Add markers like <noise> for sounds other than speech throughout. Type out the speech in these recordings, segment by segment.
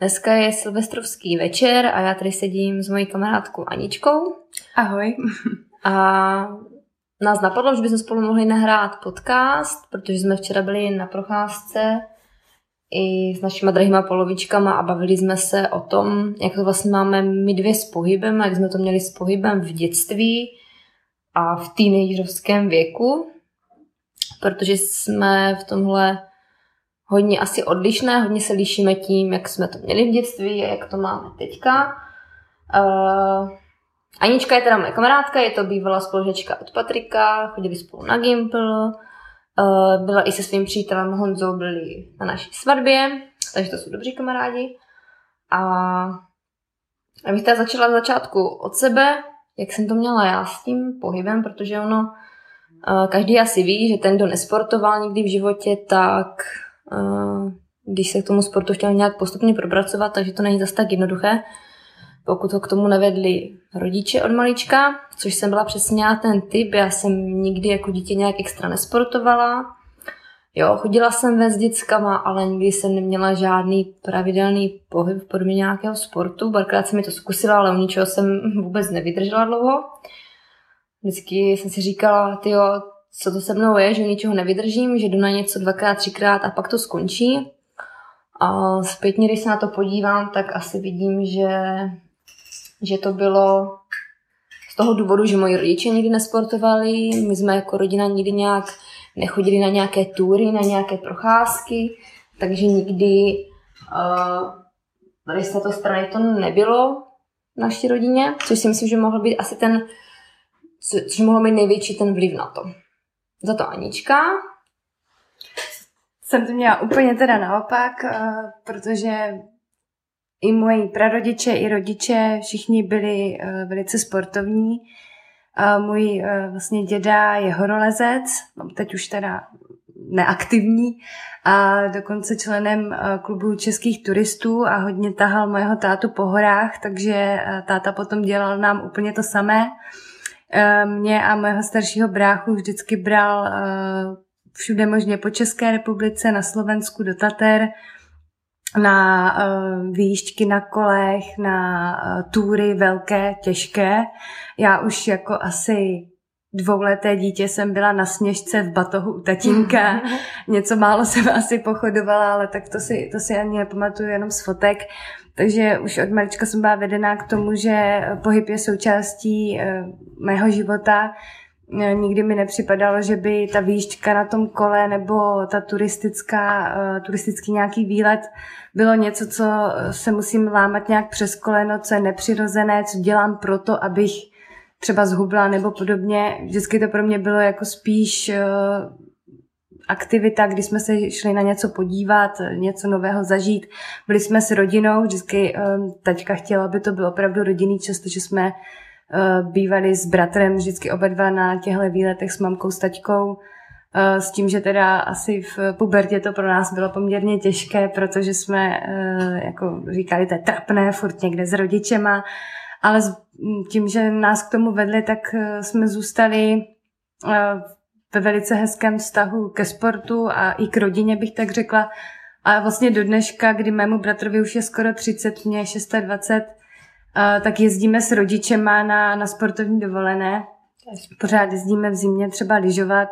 Dneska je silvestrovský večer a já tady sedím s mojí kamarádkou Aničkou. Ahoj. A nás napadlo, že bychom spolu mohli nahrát podcast, protože jsme včera byli na procházce i s našimi drahýma polovičkama a bavili jsme se o tom, jak to vlastně máme my dvě s pohybem, jak jsme to měli s pohybem v dětství a v teenagerovském věku, protože jsme v tomhle hodně asi odlišné, hodně se lišíme tím, jak jsme to měli v dětství a jak to máme teďka. Uh, Anička je teda moje kamarádka, je to bývalá spolužečka od Patrika, chodili spolu na Gimpl, uh, byla i se svým přítelem Honzou, byli na naší svatbě, takže to jsou dobří kamarádi. A já bych teda začala začátku od sebe, jak jsem to měla já s tím pohybem, protože ono, uh, každý asi ví, že ten, kdo nesportoval nikdy v životě, tak když se k tomu sportu chtěl nějak postupně propracovat, takže to není zase tak jednoduché pokud ho k tomu nevedli rodiče od malička, což jsem byla přesně já ten typ. Já jsem nikdy jako dítě nějak extra nesportovala. Jo, chodila jsem ve s dětskama, ale nikdy jsem neměla žádný pravidelný pohyb v podobě nějakého sportu. Barkrát jsem mi to zkusila, ale u ničeho jsem vůbec nevydržela dlouho. Vždycky jsem si říkala, ty co to se mnou je, že ničeho nevydržím, že jdu na něco dvakrát, třikrát a pak to skončí. A zpětně, když se na to podívám, tak asi vidím, že že to bylo z toho důvodu, že moji rodiče nikdy nesportovali, my jsme jako rodina nikdy nějak nechodili na nějaké túry, na nějaké procházky, takže nikdy uh, tady z této strany to nebylo v naší rodině, což si myslím, že mohl být asi ten, což mohlo mít největší ten vliv na to. Za to Anička. Jsem to měla úplně teda naopak, uh, protože i moji prarodiče, i rodiče, všichni byli uh, velice sportovní. Můj uh, vlastně děda je horolezec, teď už teda neaktivní a dokonce členem klubu českých turistů a hodně tahal mojeho tátu po horách, takže táta potom dělal nám úplně to samé. Uh, mě a mého staršího bráchu vždycky bral uh, všude možně po České republice, na Slovensku, do Tater, na uh, výjížďky na kolech, na uh, túry velké, těžké. Já už jako asi dvouleté dítě jsem byla na sněžce v batohu u tatínka. <laughs> Něco málo jsem asi pochodovala, ale tak to si, to si ani nepamatuju jenom z fotek. Takže už od malička jsem byla vedená k tomu, že pohyb je součástí uh, mého života. Nikdy mi nepřipadalo, že by ta výšťka na tom kole nebo ta turistická, turistický nějaký výlet bylo něco, co se musím lámat nějak přes koleno, co je nepřirozené, co dělám proto, abych třeba zhubla nebo podobně. Vždycky to pro mě bylo jako spíš aktivita, kdy jsme se šli na něco podívat, něco nového zažít. Byli jsme s rodinou, vždycky taťka chtěla, aby to bylo opravdu rodinný, často, že jsme bývali s bratrem vždycky oba dva na těchto výletech s mamkou, s taťkou. S tím, že teda asi v pubertě to pro nás bylo poměrně těžké, protože jsme jako říkali, to je trapné, furt někde s rodičema, ale tím, že nás k tomu vedli, tak jsme zůstali ve velice hezkém vztahu ke sportu a i k rodině, bych tak řekla. A vlastně do dneška, kdy mému bratrovi už je skoro 30, mě 26, tak jezdíme s rodičema na, na sportovní dovolené. Pořád jezdíme v zimě třeba lyžovat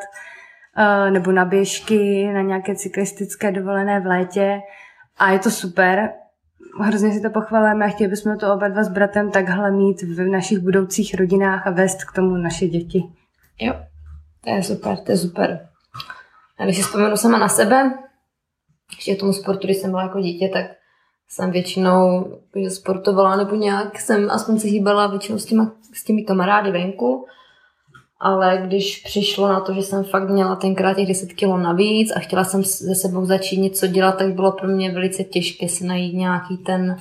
nebo na běžky, na nějaké cyklistické dovolené v létě. A je to super. Hrozně si to pochvalujeme a chtěli bychom to oba dva s bratem takhle mít v našich budoucích rodinách a vést k tomu naše děti. Jo, to je super, to je super. A když si vzpomenu sama na sebe, ještě tomu sportu, když jsem byla jako dítě, tak jsem většinou sportovala nebo nějak jsem aspoň se hýbala většinou s, těma, s těmi kamarády venku. Ale když přišlo na to, že jsem fakt měla tenkrát těch 10 kilo navíc a chtěla jsem se sebou začít něco dělat, tak bylo pro mě velice těžké si najít nějaký ten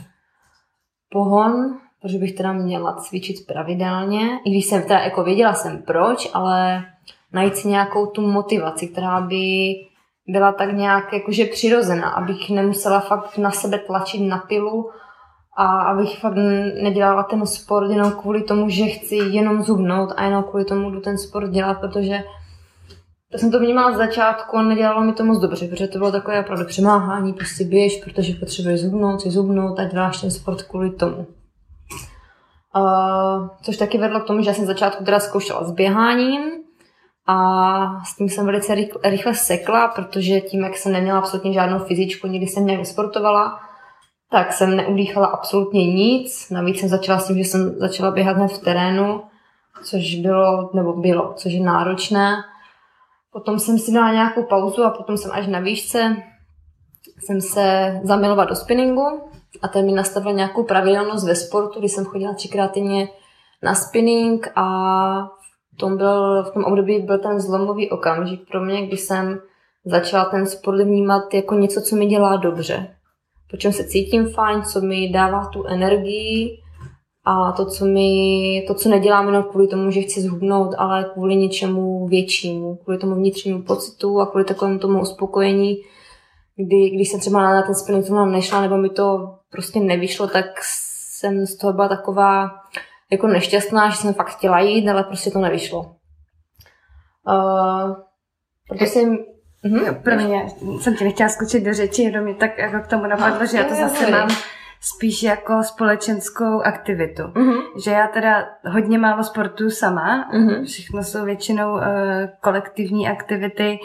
pohon, protože bych teda měla cvičit pravidelně, i když jsem teda jako věděla jsem proč, ale najít si nějakou tu motivaci, která by byla tak nějak jakože přirozená, abych nemusela fakt na sebe tlačit na pilu a abych fakt nedělala ten sport jenom kvůli tomu, že chci jenom zubnout a jenom kvůli tomu jdu ten sport dělat, protože to jsem to vnímala z začátku a nedělalo mi to moc dobře, protože to bylo takové opravdu přemáhání, prostě běž, protože potřebuješ zubnout, si zubnout a děláš ten sport kvůli tomu. Uh, což taky vedlo k tomu, že já jsem začátku teda zkoušela s běháním a s tím jsem velice rychle, sekla, protože tím, jak jsem neměla absolutně žádnou fyzičku, nikdy jsem nějak sportovala, tak jsem neudýchala absolutně nic. Navíc jsem začala s tím, že jsem začala běhat hned v terénu, což bylo, nebo bylo, což je náročné. Potom jsem si dala nějakou pauzu a potom jsem až na výšce jsem se zamilovat do spinningu a ten mi nastavil nějakou pravidelnost ve sportu, kdy jsem chodila třikrát týdně na spinning a tom, byl, v tom období byl ten zlomový okamžik pro mě, kdy jsem začala ten sport vnímat jako něco, co mi dělá dobře. Po čem se cítím fajn, co mi dává tu energii a to, co, mi, to, co nedělám jenom kvůli tomu, že chci zhubnout, ale kvůli něčemu většímu, kvůli tomu vnitřnímu pocitu a kvůli takovému tomu uspokojení, kdy, když jsem třeba na ten spinning nešla nebo mi to prostě nevyšlo, tak jsem z toho byla taková jako nešťastná, že jsem fakt chtěla jít, ale prostě to nevyšlo. Uh, protože jsem. Jo, pro mě jsem ti nechtěla skočit do řeči, jenom mě tak jako k tomu napadlo, že já to zase mám spíš jako společenskou aktivitu. Mm-hmm. Že já teda hodně málo sportu sama, mm-hmm. všechno jsou většinou uh, kolektivní aktivity.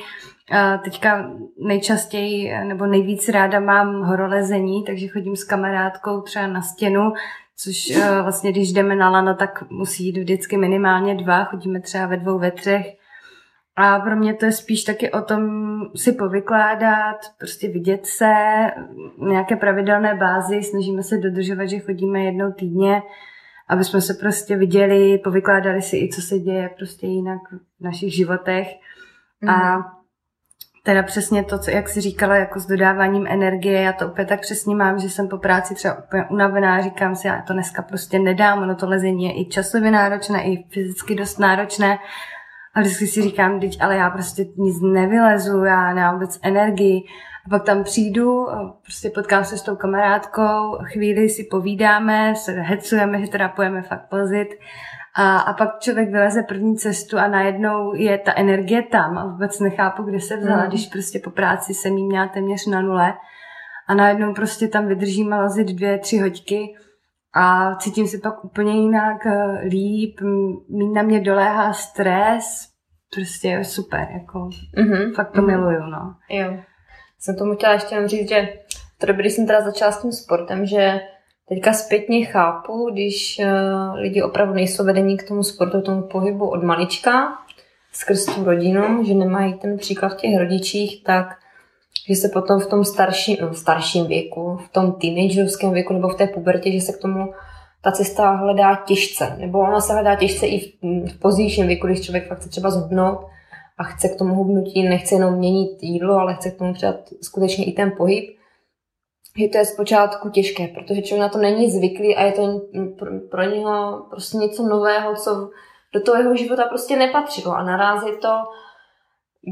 Teďka nejčastěji nebo nejvíc ráda mám horolezení, takže chodím s kamarádkou třeba na stěnu, což uh, vlastně když jdeme na lano, tak musí jít vždycky minimálně dva, chodíme třeba ve dvou, ve třech. A pro mě to je spíš taky o tom si povykládat, prostě vidět se, nějaké pravidelné bázi, snažíme se dodržovat, že chodíme jednou týdně, aby jsme se prostě viděli, povykládali si i, co se děje prostě jinak v našich životech. Mm. A mhm. Teda přesně to, co, jak jsi říkala, jako s dodáváním energie, já to úplně tak přesně mám, že jsem po práci třeba úplně unavená, říkám si, já to dneska prostě nedám, ono to lezení je i časově náročné, i fyzicky dost náročné a vždycky si říkám, teď ale já prostě nic nevylezu, já nemám vůbec energii. A pak tam přijdu, prostě potkám se s tou kamarádkou, chvíli si povídáme, se hecujeme, že teda pojeme fakt plzit. A, a pak člověk vyleze první cestu a najednou je ta energie tam a vůbec nechápu, kde se vzala, mm. když prostě po práci jsem jí měla téměř na nule. A najednou prostě tam vydržíme lazit dvě, tři hoďky a cítím se pak úplně jinak eh, líp, mít na mě doléhá stres, prostě je super, jako mm-hmm. fakt to mm-hmm. miluju, no. Jo. Jsem tomu chtěla ještě říct, že to když jsem teda začala s tím sportem, že teďka zpětně chápu, když uh, lidi opravdu nejsou vedení k tomu sportu, tomu pohybu od malička, skrz tu rodinu, že nemají ten příklad v těch rodičích, tak že se potom v tom starším, no, starším věku, v tom teenagerovském věku nebo v té pubertě, že se k tomu ta cesta hledá těžce. Nebo ona se hledá těžce i v, v pozdějším věku, když člověk fakt chce třeba zhubnout a chce k tomu hubnutí, nechce jenom měnit jídlo, ale chce k tomu přidat skutečně i ten pohyb. Že to je zpočátku těžké, protože člověk na to není zvyklý a je to pro, něho prostě něco nového, co do toho jeho života prostě nepatřilo a narazí to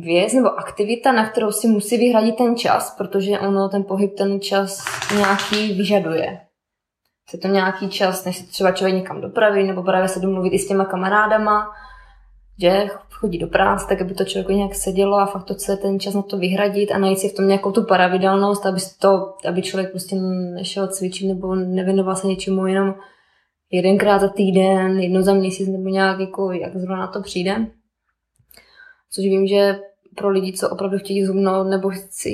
věc nebo aktivita, na kterou si musí vyhradit ten čas, protože ono ten pohyb ten čas nějaký vyžaduje. Chce to nějaký čas, než se třeba člověk někam dopraví, nebo právě se domluvit i s těma kamarádama, že chodí do práce, tak aby to člověku nějak sedělo a fakt to chce ten čas na to vyhradit a najít si v tom nějakou tu pravidelnost, aby, to, aby člověk prostě nešel cvičit nebo nevěnoval se něčemu jenom jedenkrát za týden, jednou za měsíc nebo nějak, jako, jak zrovna na to přijde. Což vím, že pro lidi, co opravdu chtějí zhubnout nebo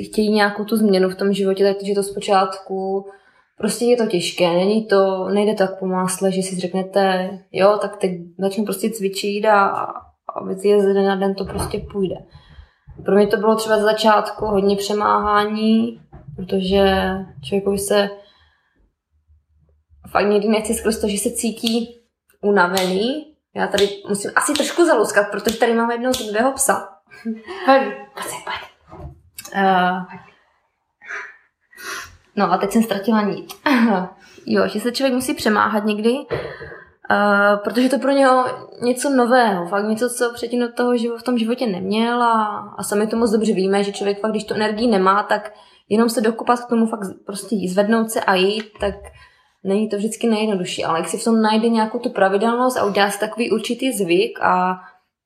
chtějí nějakou tu změnu v tom životě, takže to zpočátku prostě je to těžké, není to, nejde tak po másle, že si řeknete, jo, tak teď začnu prostě cvičit a je ze na den to prostě půjde. Pro mě to bylo třeba z začátku hodně přemáhání, protože člověkovi se fakt někdy nechci skrz to, že se cítí unavený, já tady musím asi trošku zaluskat, protože tady mám jednoho druhého psa. <laughs> Pojď, pojď, pojď. Uh, no a teď jsem ztratila nit. <laughs> Jo, že se člověk musí přemáhat někdy, Uh, protože to pro něho něco nového, fakt něco, co předtím do toho život, v tom životě neměl a, a sami to moc dobře víme, že člověk fakt, když tu energii nemá, tak jenom se dokupat k tomu fakt prostě zvednout se a jít, tak není to vždycky nejjednodušší, ale jak si v tom najde nějakou tu pravidelnost a udělá si takový určitý zvyk a,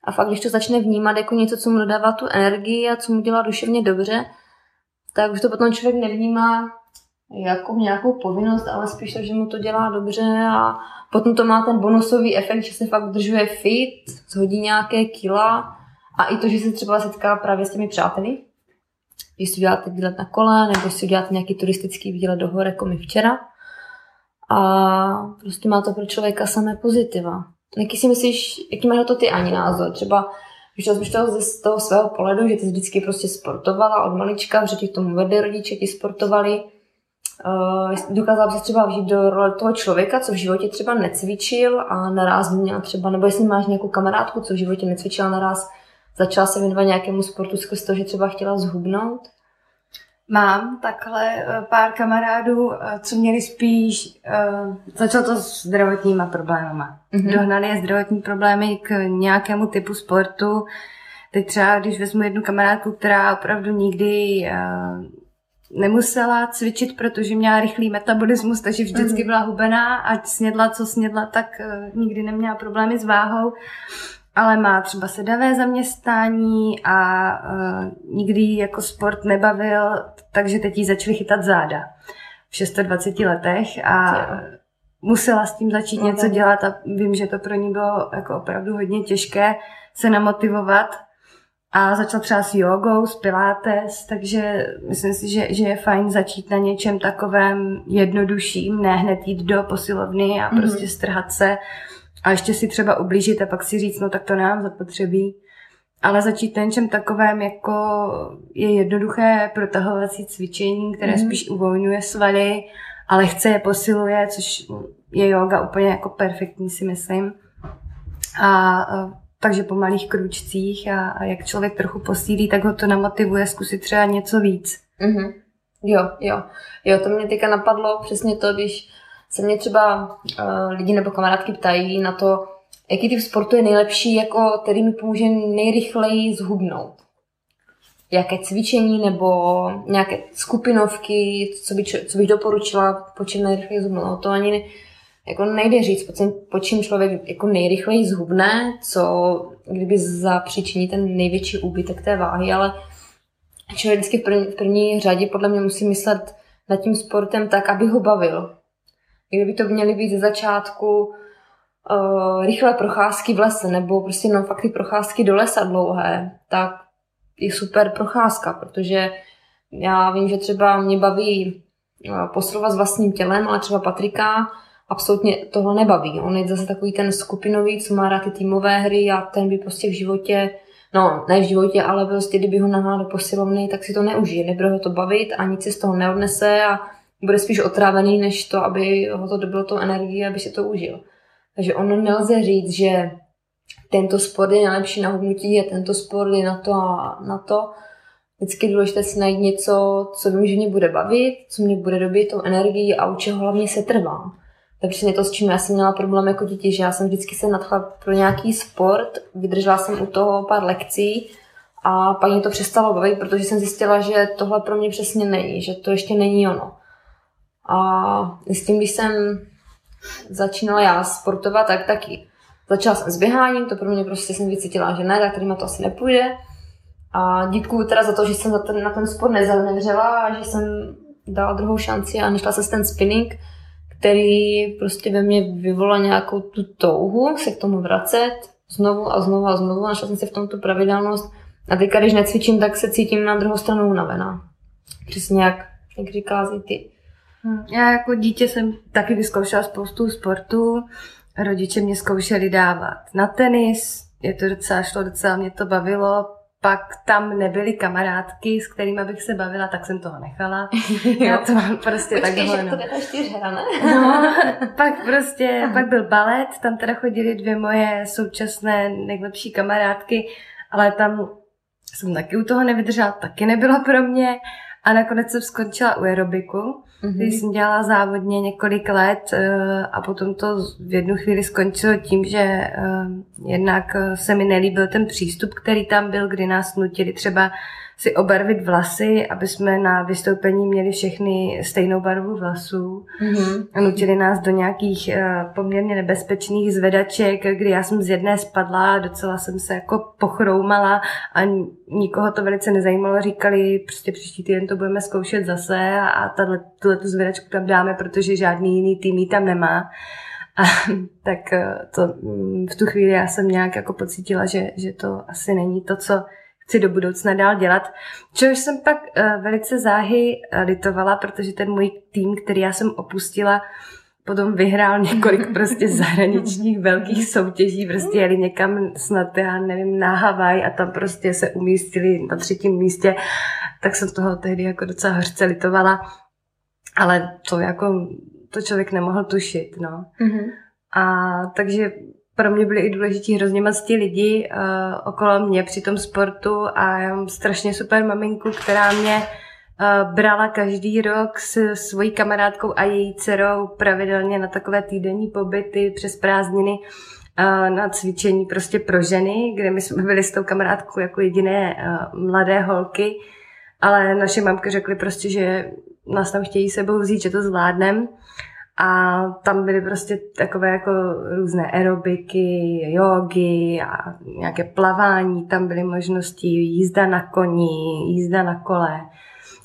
a fakt, když to začne vnímat jako něco, co mu dodává tu energii a co mu dělá duševně dobře, tak už to potom člověk nevnímá jako nějakou povinnost, ale spíš to, že mu to dělá dobře a potom to má ten bonusový efekt, že se fakt udržuje fit, zhodí nějaké kila a i to, že se třeba setká právě s těmi přáteli, že si uděláte výlet na kole, nebo si uděláte nějaký turistický výlet do hor, jako mi včera. A prostě má to pro člověka samé pozitiva. Jaký si myslíš, jaký máš na to ty ani názor? Třeba když to vezmeš toho z toho svého pohledu, že ty jsi vždycky prostě sportovala od malička, že ti k tomu vedli rodiče, ti sportovali, dokázala bys třeba vžít do role toho člověka, co v životě třeba necvičil a naraz měla třeba, nebo jestli máš nějakou kamarádku, co v životě necvičila naraz, začala se věnovat nějakému sportu skrz to, že třeba chtěla zhubnout? Mám takhle eh, pár kamarádů, eh, co měli spíš, uh, začalo to s zdravotníma problémama. Mm-hmm. Dohnali je zdravotní problémy k nějakému typu sportu. Teď třeba, když vezmu jednu kamarádku, která opravdu nikdy uh, nemusela cvičit, protože měla rychlý metabolismus, takže vždycky mhm. byla hubená, ať snědla, co snědla, tak uh, nikdy neměla problémy s váhou. Ale má třeba sedavé zaměstnání a uh, nikdy jako sport nebavil, takže teď jí začaly chytat záda v 26 letech a musela s tím začít no, něco dělat a vím, že to pro ní bylo jako opravdu hodně těžké se namotivovat a začal třeba s jogou, s pilates, takže myslím si, že, že je fajn začít na něčem takovém jednodušším, ne hned jít do posilovny a mm-hmm. prostě strhat se a ještě si třeba ublížit a pak si říct, no tak to nám zapotřebí. Ale začít na něčem takovém, jako je jednoduché protahovací cvičení, které mm-hmm. spíš uvolňuje svaly, ale chce je posiluje, což je yoga úplně jako perfektní, si myslím. A takže po malých kručcích a, a jak člověk trochu posílí, tak ho to namotivuje zkusit třeba něco víc. Mm-hmm. Jo, jo. Jo, to mě teďka napadlo přesně to, když se mě třeba uh, lidi nebo kamarádky ptají na to, jaký typ sportu je nejlepší, jako, který mi pomůže nejrychleji zhubnout. Jaké cvičení nebo nějaké skupinovky, co, by, co bych doporučila, po čem nejrychleji zhubnout. No, to ani ne, jako nejde říct, po, čím člověk jako nejrychleji zhubne, co kdyby zapříčiní ten největší úbytek té váhy, ale člověk vždycky v první, v první řadě podle mě musí myslet nad tím sportem tak, aby ho bavil. Kdyby to měly být ze začátku uh, rychlé procházky v lese, nebo prostě no fakt ty procházky do lesa dlouhé, tak je super procházka, protože já vím, že třeba mě baví uh, posilovat s vlastním tělem, ale třeba Patrika absolutně tohle nebaví. On je zase takový ten skupinový, co má rád ty týmové hry a ten by prostě v životě, no ne v životě, ale prostě kdyby ho nahnal do posilovny, tak si to neužije. Nebude ho to bavit a nic si z toho neodnese a bude spíš otrávený, než to, aby ho to dobilo tou energii, aby si to užil. Takže ono nelze říct, že tento sport je nejlepší na hubnutí a tento sport je na to a na to. Vždycky důležité si najít něco, co vím, že mě bude bavit, co mě bude dobít tou energii a u čeho hlavně se trvám. Takže to, s čím já jsem měla problém jako dítě, že já jsem vždycky se nadchla pro nějaký sport, vydržela jsem u toho pár lekcí a pak mě to přestalo bavit, protože jsem zjistila, že tohle pro mě přesně není, že to ještě není ono. A s tím, když jsem začínala já sportovat, tak taky. Začala jsem s běháním, to pro mě prostě jsem vycítila, že ne, tak tady to asi nepůjde. A děkuju teda za to, že jsem na ten, na ten sport nezavřela a že jsem dala druhou šanci a nešla se ten spinning, který prostě ve mně vyvolal nějakou tu touhu se k tomu vracet znovu a znovu a znovu. Našla jsem si v tom tu pravidelnost. A teďka, když necvičím, tak se cítím na druhou stranu unavená. Přesně jak, jak říká ty. Hm, já jako dítě jsem taky vyzkoušela spoustu sportů. Rodiče mě zkoušeli dávat na tenis, je to docela šlo, docela mě to bavilo pak tam nebyly kamarádky, s kterými bych se bavila, tak jsem toho nechala. <laughs> Já to mám prostě Počkej, takhle. Že to je čtyřhra, ne? No, <laughs> pak prostě, pak byl balet, tam teda chodili dvě moje současné nejlepší kamarádky, ale tam jsem taky u toho nevydržela, taky nebylo pro mě. A nakonec jsem skončila u aerobiku. Mm-hmm. který jsem dělala závodně několik let eh, a potom to v jednu chvíli skončilo tím, že eh, jednak se mi nelíbil ten přístup, který tam byl, kdy nás nutili třeba si obarvit vlasy, aby jsme na vystoupení měli všechny stejnou barvu vlasů. Mm-hmm. A nutili nás do nějakých uh, poměrně nebezpečných zvedaček, kdy já jsem z jedné spadla, docela jsem se jako pochroumala a nikoho to velice nezajímalo. Říkali, prostě příští týden to budeme zkoušet zase a tuhle tu zvedačku tam dáme, protože žádný jiný tým tam nemá. A, <laughs> tak eh, to mm, v tu chvíli já jsem nějak jako pocítila, že, že to asi není to, co chci do budoucna dál dělat. Čehož jsem pak uh, velice záhy uh, litovala, protože ten můj tým, který já jsem opustila, potom vyhrál několik <laughs> prostě zahraničních velkých soutěží, prostě jeli někam snad, já nevím, na Havaj a tam prostě se umístili na třetím místě, tak jsem toho tehdy jako docela hořce litovala, ale to jako, to člověk nemohl tušit, no. Mm-hmm. A takže pro mě byli i důležití hrozně moc ti lidi uh, okolo mě při tom sportu a já mám strašně super maminku, která mě uh, brala každý rok s svojí kamarádkou a její dcerou pravidelně na takové týdenní pobyty přes prázdniny uh, na cvičení prostě pro ženy, kde my jsme byli s tou kamarádkou jako jediné uh, mladé holky, ale naše mamky řekly prostě, že nás tam chtějí sebou vzít, že to zvládnem. A tam byly prostě takové jako různé aerobiky, jogy a nějaké plavání, tam byly možnosti jízda na koni, jízda na kole.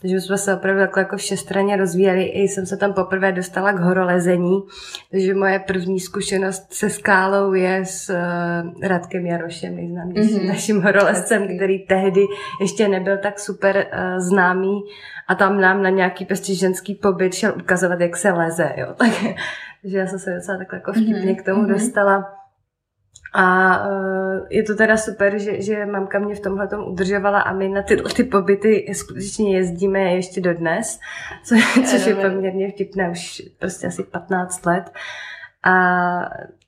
Takže jsme se opravdu takhle jako všestranně rozvíjeli. I jsem se tam poprvé dostala k horolezení. Takže moje první zkušenost se skálou je s uh, Radkem Jarošem, nejznámějším mm-hmm. naším horolezcem, který tehdy ještě nebyl tak super uh, známý a tam nám na nějaký prostě ženský pobyt šel ukazovat, jak se leze. Jo. Tak, <laughs> takže já jsem se docela takhle jako vtipně mm-hmm. k tomu mm-hmm. dostala. A uh, je to teda super, že, že mamka mě v tomhle udržovala a my na ty, ty pobyty skutečně jezdíme ještě dodnes, co, což je poměrně vtipné už prostě asi 15 let. A,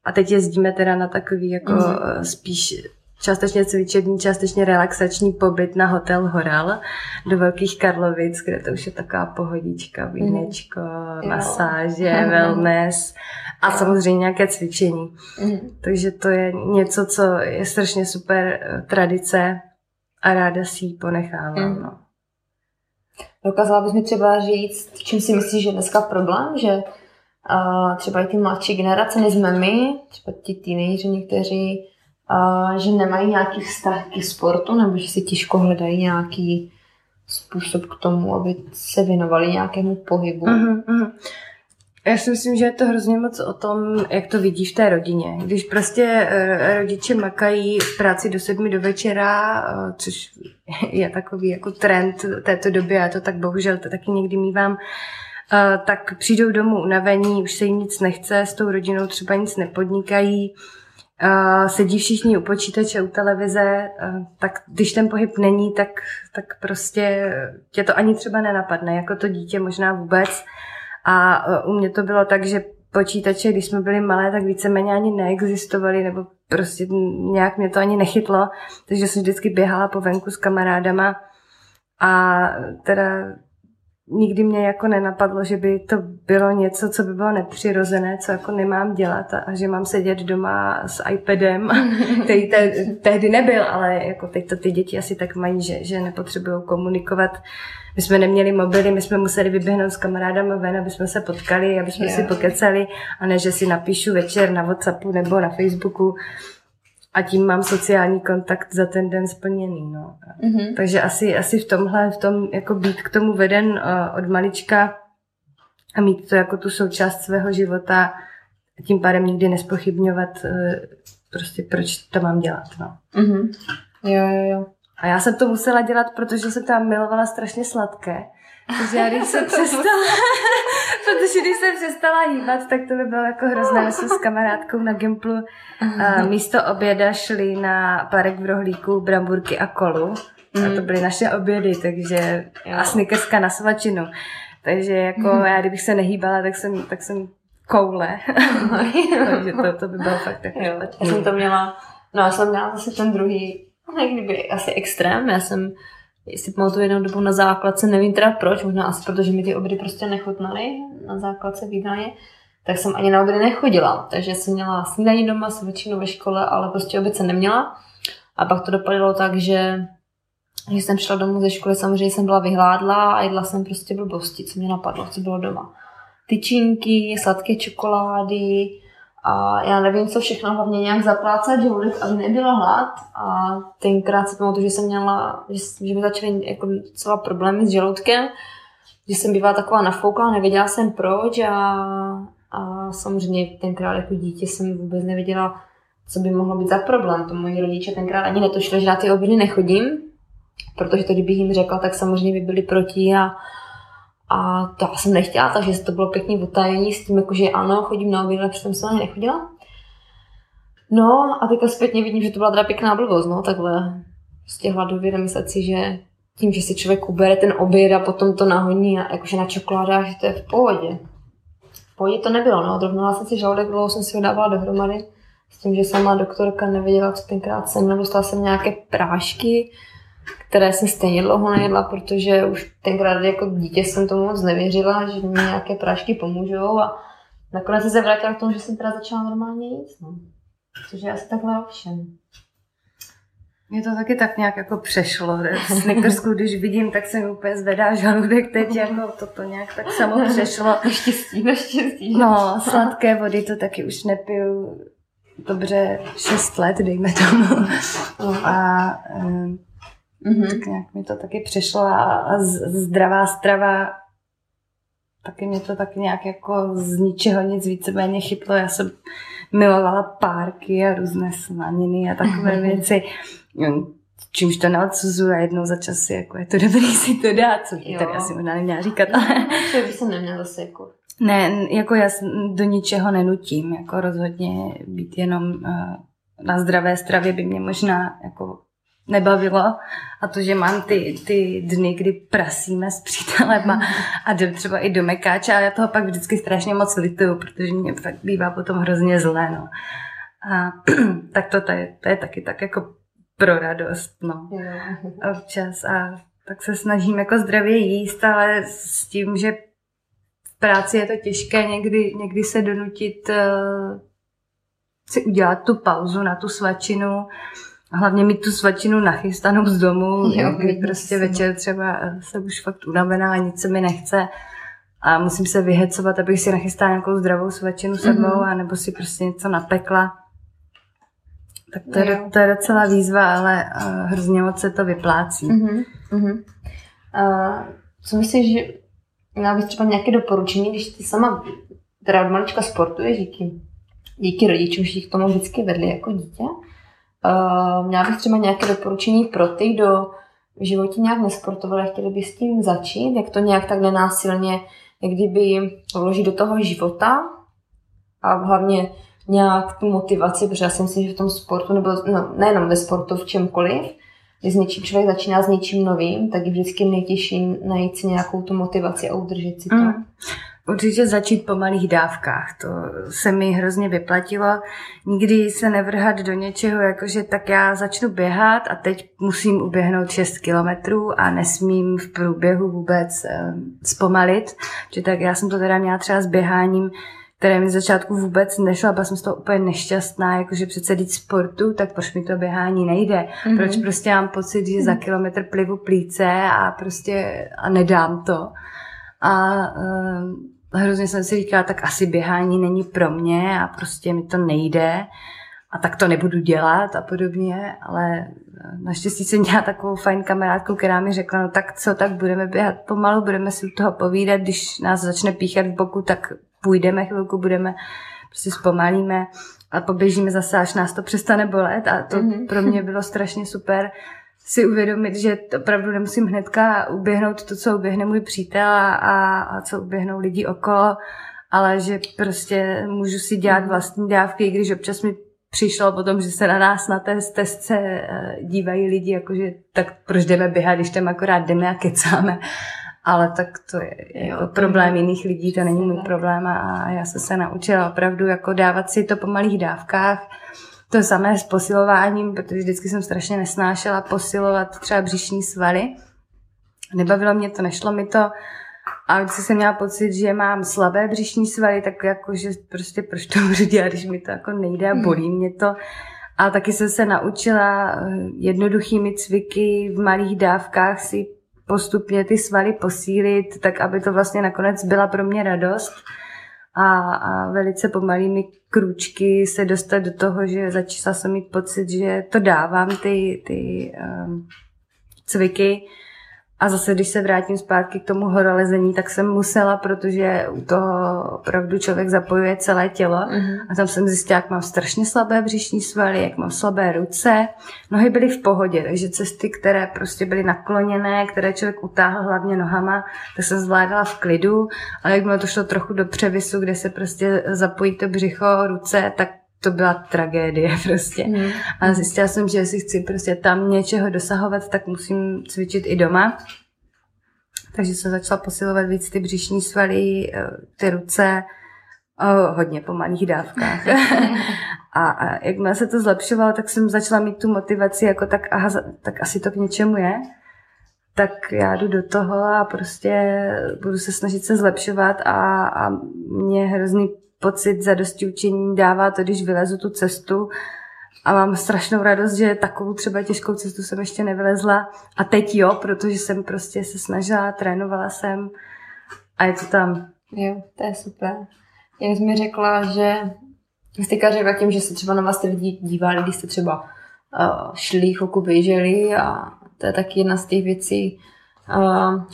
a teď jezdíme teda na takový jako mm. spíš částečně cvičební, částečně relaxační pobyt na hotel Horal do Velkých Karlovic, kde to už je taková pohodička, vínečko, mm. masáže, <laughs> wellness a samozřejmě nějaké cvičení. Mm. Takže to je něco, co je strašně super eh, tradice a ráda si ji ponechávám. Mm. No. Dokázala bys mi třeba říct, čím si myslíš, že dneska problém, že uh, třeba i ty mladší generace, nejsme my, třeba ti teenageři někteří, uh, že nemají nějaký vztah k sportu, nebo že si těžko hledají nějaký způsob k tomu, aby se věnovali nějakému pohybu. Uh-huh, uh-huh. Já si myslím, že je to hrozně moc o tom, jak to vidí v té rodině. Když prostě uh, rodiče makají v práci do sedmi do večera, uh, což <laughs> je takový jako trend této doby, a to tak bohužel to taky někdy mývám, uh, tak přijdou domů unavení, už se jim nic nechce, s tou rodinou třeba nic nepodnikají, uh, sedí všichni u počítače, u televize, uh, tak když ten pohyb není, tak, tak prostě tě to ani třeba nenapadne, jako to dítě možná vůbec. A uh, u mě to bylo tak, že počítače, když jsme byli malé, tak víceméně ani neexistovaly, nebo prostě nějak mě to ani nechytlo, takže jsem vždycky běhala po venku s kamarádama a teda nikdy mě jako nenapadlo, že by to bylo něco, co by bylo nepřirozené, co jako nemám dělat a, a že mám sedět doma s iPadem, <laughs> který te, tehdy nebyl, ale jako teď to ty děti asi tak mají, že, že nepotřebují komunikovat. My jsme neměli mobily, my jsme museli vyběhnout s kamarádama ven, aby jsme se potkali, aby jsme yeah. si pokecali a ne, že si napíšu večer na Whatsappu nebo na Facebooku a tím mám sociální kontakt za ten den splněný. No. Mm-hmm. Takže asi, asi v tomhle, v tom jako být k tomu veden uh, od malička a mít to jako tu součást svého života, tím pádem nikdy nespochybňovat uh, prostě proč to mám dělat. No. Mm-hmm. Jo, jo, jo. A já jsem to musela dělat, protože jsem tam milovala strašně sladké. Takže já když jsem <laughs> přestala, protože když jsem přestala hýbat, tak to by bylo jako hrozné. My jsme s kamarádkou na Gimplu uh, místo oběda šli na parek v rohlíku, bramburky a kolu. A to mm. byly naše obědy, takže a snickerska na svačinu. Takže jako mm. já, kdybych se nehýbala, tak jsem, tak jsem koule. <laughs> takže to, to by bylo fakt tak. Jo, já jsem to měla, no já jsem měla zase ten druhý, no kdyby asi extrém, já jsem si pamatuju jednou dobu na základce, nevím teda proč, možná asi protože mi ty obědy prostě nechutnaly na základce v tak jsem ani na obědy nechodila. Takže jsem měla snídaní doma, jsem většinou ve škole, ale prostě oběd jsem neměla. A pak to dopadlo tak, že když jsem šla domů ze školy, samozřejmě jsem byla vyhládla a jedla jsem prostě blbosti, co mě napadlo, co bylo doma. Tyčinky, sladké čokolády a já nevím, co všechno, hlavně nějak zaplácat žaludek, aby nebyla hlad. A tenkrát si pamatuju, že jsem měla, že, že mi začaly jako docela problémy s žaludkem, že jsem bývala taková nafouklá, nevěděla jsem proč a, a samozřejmě tenkrát jako dítě jsem vůbec nevěděla, co by mohlo být za problém. To moji rodiče tenkrát ani netušili, že na ty obědy nechodím, protože to, kdybych jim řekla, tak samozřejmě by byli proti a, a to já jsem nechtěla, takže to bylo pěkně utajení s tím, jako, že ano, chodím na obědy, ale přitom jsem ani nechodila. No a teďka zpětně vidím, že to byla teda pěkná blbost, no, takhle prostě hladově nemyslet si, že tím, že si člověk ubere ten oběd a potom to nahoní jakože na čokoládách, že to je v pohodě. V pohodě to nebylo, no, odrovnala jsem si žaludek, dlouho jsem si ho dávala dohromady s tím, že sama doktorka nevěděla, co tenkrát jsem, nedostala jsem nějaké prášky, které jsem stejně dlouho nejedla, protože už tenkrát jako dítě jsem tomu moc nevěřila, že mi nějaké prášky pomůžou a nakonec jsem se vrátila k tomu, že jsem teda začala normálně jíst. No. Což je asi takhle ovšem. Mě to taky tak nějak jako přešlo. Snickersku, když vidím, tak se mi úplně zvedá žaludek teď, jako toto nějak tak samo přešlo. <laughs> Naštěstí, naštěstí. No, sladké vody to taky už nepiju dobře 6 let, dejme tomu. A um, mm-hmm. tak nějak mi to taky přešlo a, a zdravá strava taky mě to taky nějak jako z ničeho nic víceméně chytlo. Já jsem milovala párky a různé slaniny a takové <laughs> věci. Čímž to neodsuzuju a jednou za čas jako je to dobrý si to dát, co jo. tady asi možná neměla říkat. Ale... To by se neměla zase jako... Ne, jako já do ničeho nenutím, jako rozhodně být jenom uh, na zdravé stravě by mě možná jako nebavilo a to, že mám ty, ty dny, kdy prasíme s přítelem a, a jdem třeba i do mekáče a já toho pak vždycky strašně moc lituju, protože mě fakt bývá potom hrozně zlé, no. A <clears throat> tak to, to, je, to je taky tak jako pro radost, no. Občas a tak se snažím jako zdravě jíst, ale s tím, že v práci je to těžké někdy, někdy se donutit uh, si udělat tu pauzu na tu svačinu, hlavně mít tu svačinu nachystanou z domu, <laughs> jo, kdy prostě večer třeba eh, se už fakt unavená a nic se mi nechce a musím se vyhecovat, abych si nachystala nějakou zdravou svačinu sebou, mm-hmm. anebo si prostě něco napekla. Tak to je, to je docela výzva, ale uh, hrozně moc se to vyplácí. Mm-hmm. Uh-huh. Uh, co myslíš, že měla bys třeba nějaké doporučení, když ty sama teda od malička sportuješ díky, díky rodičům, že k tomu vždycky vedli jako dítě, Uh, měla bych třeba nějaké doporučení pro ty, kdo v životě nějak nesportovali chtěli by s tím začít, jak to nějak tak nenásilně, jak kdyby vložit do toho života a hlavně nějak tu motivaci, protože já si myslím, že v tom sportu, nebo no, nejenom ve sportu, v čemkoliv, když něčím člověk začíná s něčím novým, tak je vždycky nejtěžší najít si nějakou tu motivaci a udržet si to. Mm. Určitě začít po malých dávkách, to se mi hrozně vyplatilo. Nikdy se nevrhat do něčeho, jakože tak já začnu běhat a teď musím uběhnout 6 kilometrů a nesmím v průběhu vůbec eh, zpomalit. Že tak já jsem to teda měla třeba s běháním, které mi z začátku vůbec nešlo a byla jsem z toho úplně nešťastná, jakože přece jít sportu, tak proč mi to běhání nejde? Mm-hmm. Proč prostě mám pocit, že za kilometr plivu plíce a prostě a nedám to. A uh, hrozně jsem si říkala, tak asi běhání není pro mě a prostě mi to nejde a tak to nebudu dělat a podobně, ale naštěstí jsem měla takovou fajn kamarádku, která mi řekla, no tak co, tak budeme běhat pomalu, budeme si u toho povídat, když nás začne píchat v boku, tak půjdeme chvilku, budeme, prostě zpomalíme a poběžíme zase, až nás to přestane bolet a to mm-hmm. pro mě bylo strašně super si uvědomit, že opravdu nemusím hnedka uběhnout to, co uběhne můj přítel a, a, co uběhnou lidi okolo, ale že prostě můžu si dělat mhm. vlastní dávky, když občas mi přišlo potom, že se na nás na té stezce eh, dívají lidi, jakože tak proč jdeme běhat, když tam akorát jdeme a kecáme. Ale tak to je jo, jako to problém je. jiných lidí, to není můj problém a já jsem se naučila opravdu jako dávat si to po malých dávkách, to samé s posilováním, protože vždycky jsem strašně nesnášela posilovat třeba břišní svaly, Nebavilo mě to, nešlo mi to. A vždycky jsem měla pocit, že mám slabé břišní svaly, tak jako, že prostě proč to budu dělat, když mi to jako nejde a bolí mě to. A taky jsem se naučila eh, jednoduchými cviky v malých dávkách si postupně ty svaly posílit, tak aby to vlastně nakonec byla pro mě radost a, a velice pomalými krůčky se dostat do toho, že začala jsem mít pocit, že to dávám ty, ty um, cviky a zase, když se vrátím zpátky k tomu horolezení, tak jsem musela, protože u toho opravdu člověk zapojuje celé tělo. Mm-hmm. A tam jsem zjistila, jak mám strašně slabé břišní svaly, jak mám slabé ruce. Nohy byly v pohodě, takže cesty, které prostě byly nakloněné, které člověk utáhl hlavně nohama, tak jsem zvládala v klidu. Ale jak to šlo trochu do převisu, kde se prostě zapojí to břicho, ruce, tak to byla tragédie <laughs> prostě. Mm. A zjistila jsem, že jestli chci prostě tam něčeho dosahovat, tak musím cvičit i doma. Takže jsem začala posilovat víc ty břišní svaly, eh, ty ruce, oh, hodně po malých dávkách. <laughs> a, a jakmile se to zlepšovalo, tak jsem začala mít tu motivaci, jako tak, aha, tak asi to k něčemu je. Tak já jdu do toho a prostě budu se snažit se zlepšovat a, a mě hrozný pocit zadosti učení dává to, když vylezu tu cestu a mám strašnou radost, že takovou třeba těžkou cestu jsem ještě nevylezla a teď jo, protože jsem prostě se snažila, trénovala jsem a je to tam. Jo, to je super. Jak jsi mi řekla, že jste řekla tím, že se třeba na vás ty lidi dívali, když jste třeba uh, šli, chvilku běželi a to je taky jedna z těch věcí,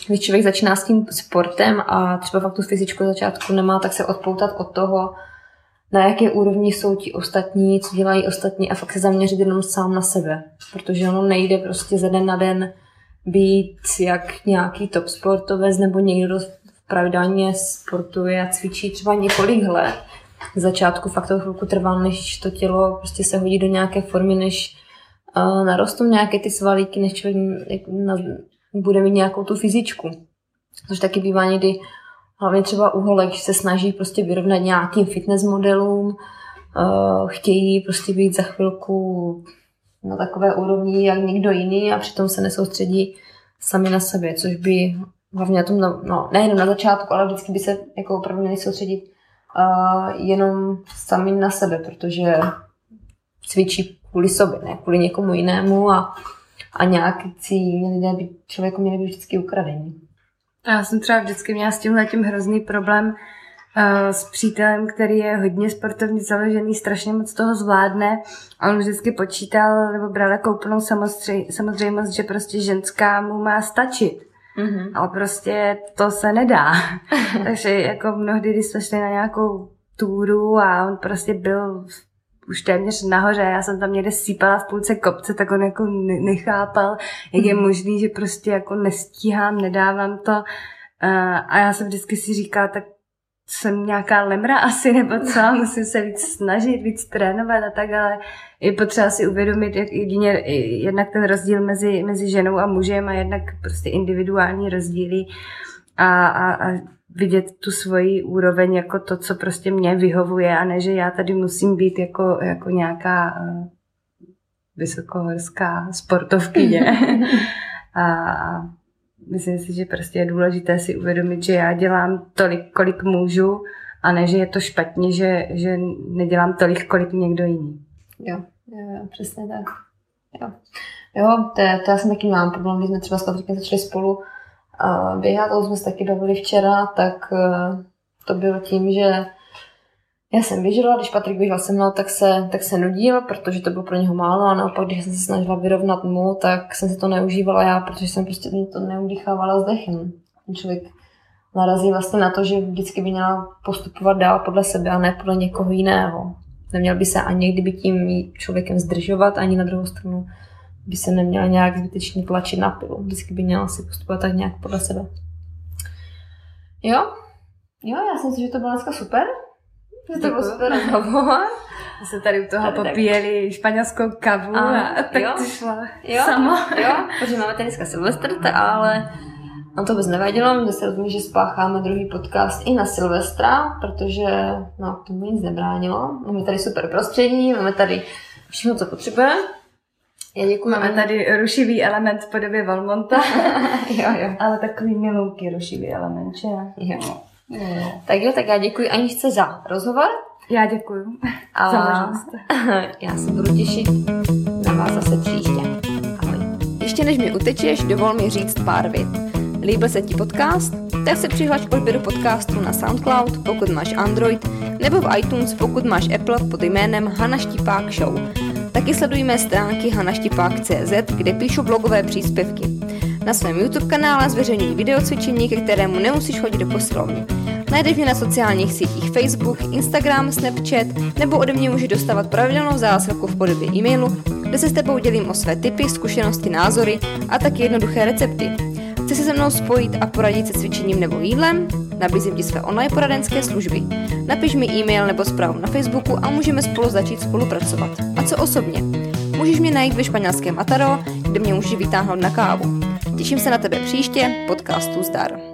když člověk začíná s tím sportem a třeba fakt tu fyzičku začátku nemá, tak se odpoutat od toho, na jaké úrovni jsou ti ostatní, co dělají ostatní a fakt se zaměřit jenom sám na sebe. Protože ono nejde prostě ze den na den být jak nějaký top sportovec nebo někdo pravidelně sportuje a cvičí třeba několik let. V začátku fakt to chvilku trvá, než to tělo prostě se hodí do nějaké formy, než uh, narostou nějaké ty svalíky, než člověk na, bude mít nějakou tu fyzičku. Což taky bývá někdy hlavně třeba u holek se snaží prostě vyrovnat nějakým fitness modelům, uh, chtějí prostě být za chvilku na takové úrovni jak někdo jiný a přitom se nesoustředí sami na sebe, což by hlavně na tom, no, nejenom na začátku, ale vždycky by se jako opravdu měli soustředit uh, jenom sami na sebe, protože cvičí kvůli sobě, ne kvůli někomu jinému a, a nějaký lidé by člověku měli být vždycky ukradení. Já jsem třeba vždycky měla s tímhle tím hrozný problém uh, s přítelem, který je hodně sportovně založený, strašně moc toho zvládne a on vždycky počítal nebo bral jako úplnou samozřejmost, že prostě ženská mu má stačit. Mm-hmm. Ale prostě to se nedá. <laughs> Takže jako mnohdy, když jsme šli na nějakou túru a on prostě byl už téměř nahoře, já jsem tam někde sípala v půlce kopce, tak on jako nechápal, jak je mhm. možný, že prostě jako nestíhám, nedávám to. A já jsem vždycky si říkala, tak jsem nějaká lemra asi, nebo co, <laughs> musím se víc snažit, víc trénovat a tak, ale je potřeba si uvědomit, jak jedině, jednak ten rozdíl mezi, mezi ženou a mužem a jednak prostě individuální rozdíly a, a, a vidět tu svoji úroveň jako to, co prostě mě vyhovuje a ne, že já tady musím být jako, jako nějaká uh, vysokohorská sportovkyně. <laughs> a, myslím si, že prostě je důležité si uvědomit, že já dělám tolik, kolik můžu a ne, že je to špatně, že, že nedělám tolik, kolik někdo jiný. Jo, jo, jo přesně tak. Jo, jo to, to já jsem taky mám problém, když jsme třeba s Patrikem začali spolu a běhat, jsme se taky bavili včera, tak eh, to bylo tím, že já jsem běžela, když Patrik běžel se mnou, tak se, tak se nudil, protože to bylo pro něho málo a naopak, když jsem se snažila vyrovnat mu, tak jsem se to neužívala já, protože jsem prostě to neudýchávala s dechem. Člověk narazí vlastně na to, že vždycky by měla postupovat dál podle sebe a ne podle někoho jiného. Neměl by se ani kdyby tím člověkem zdržovat, ani na druhou stranu by se neměla nějak zbytečně tlačit na pilu. Vždycky by měla si postupovat tak nějak podle sebe. Jo? Jo, já si myslím, že to bylo dneska super. Že to bylo super rozhovor. My jsme tady u toho popíjeli tak. španělskou kavu a, a tak jo? to šlo jo? samo. Jo, protože máme tady dneska Silvestr, ale nám to vůbec nevadilo, my se rozumí, že spácháme druhý podcast i na Silvestra, protože no, tomu nic nebránilo. Máme tady super prostředí, máme tady všechno, co potřebujeme Já děkuji. Máme tady rušivý element v podobě Valmonta. <laughs> jo, jo. Ale takový milounký rušivý element, že? jo. jo. Tak jo, tak já děkuji Aničce za rozhovor. Já děkuji A za možnost. <laughs> já se budu těšit na vás zase příště. Ahoj. Ještě než mi utečeš, dovol mi říct pár vět. Líbil se ti podcast? Tak se přihlaš k odběru podcastu na SoundCloud, pokud máš Android, nebo v iTunes, pokud máš Apple pod jménem Hana Štipák Show. Taky sleduj mé stránky hanaštipák.cz, kde píšu blogové příspěvky. Na svém YouTube kanále zveřejňuji videocvičení, ke kterému nemusíš chodit do posilovny. Najdeš mě na sociálních sítích Facebook, Instagram, Snapchat nebo ode mě můžeš dostávat pravidelnou zásilku v podobě e-mailu, kde se s tebou dělím o své tipy, zkušenosti, názory a taky jednoduché recepty. Chci se se mnou spojit a poradit se cvičením nebo jídlem? Nabízím ti své online poradenské služby. Napiš mi e-mail nebo zprávu na Facebooku a můžeme spolu začít spolupracovat. A co osobně? Můžeš mě najít ve španělském Ataro, kde mě můžeš vytáhnout na kávu. Těším se na tebe příště, podcastu Zdar.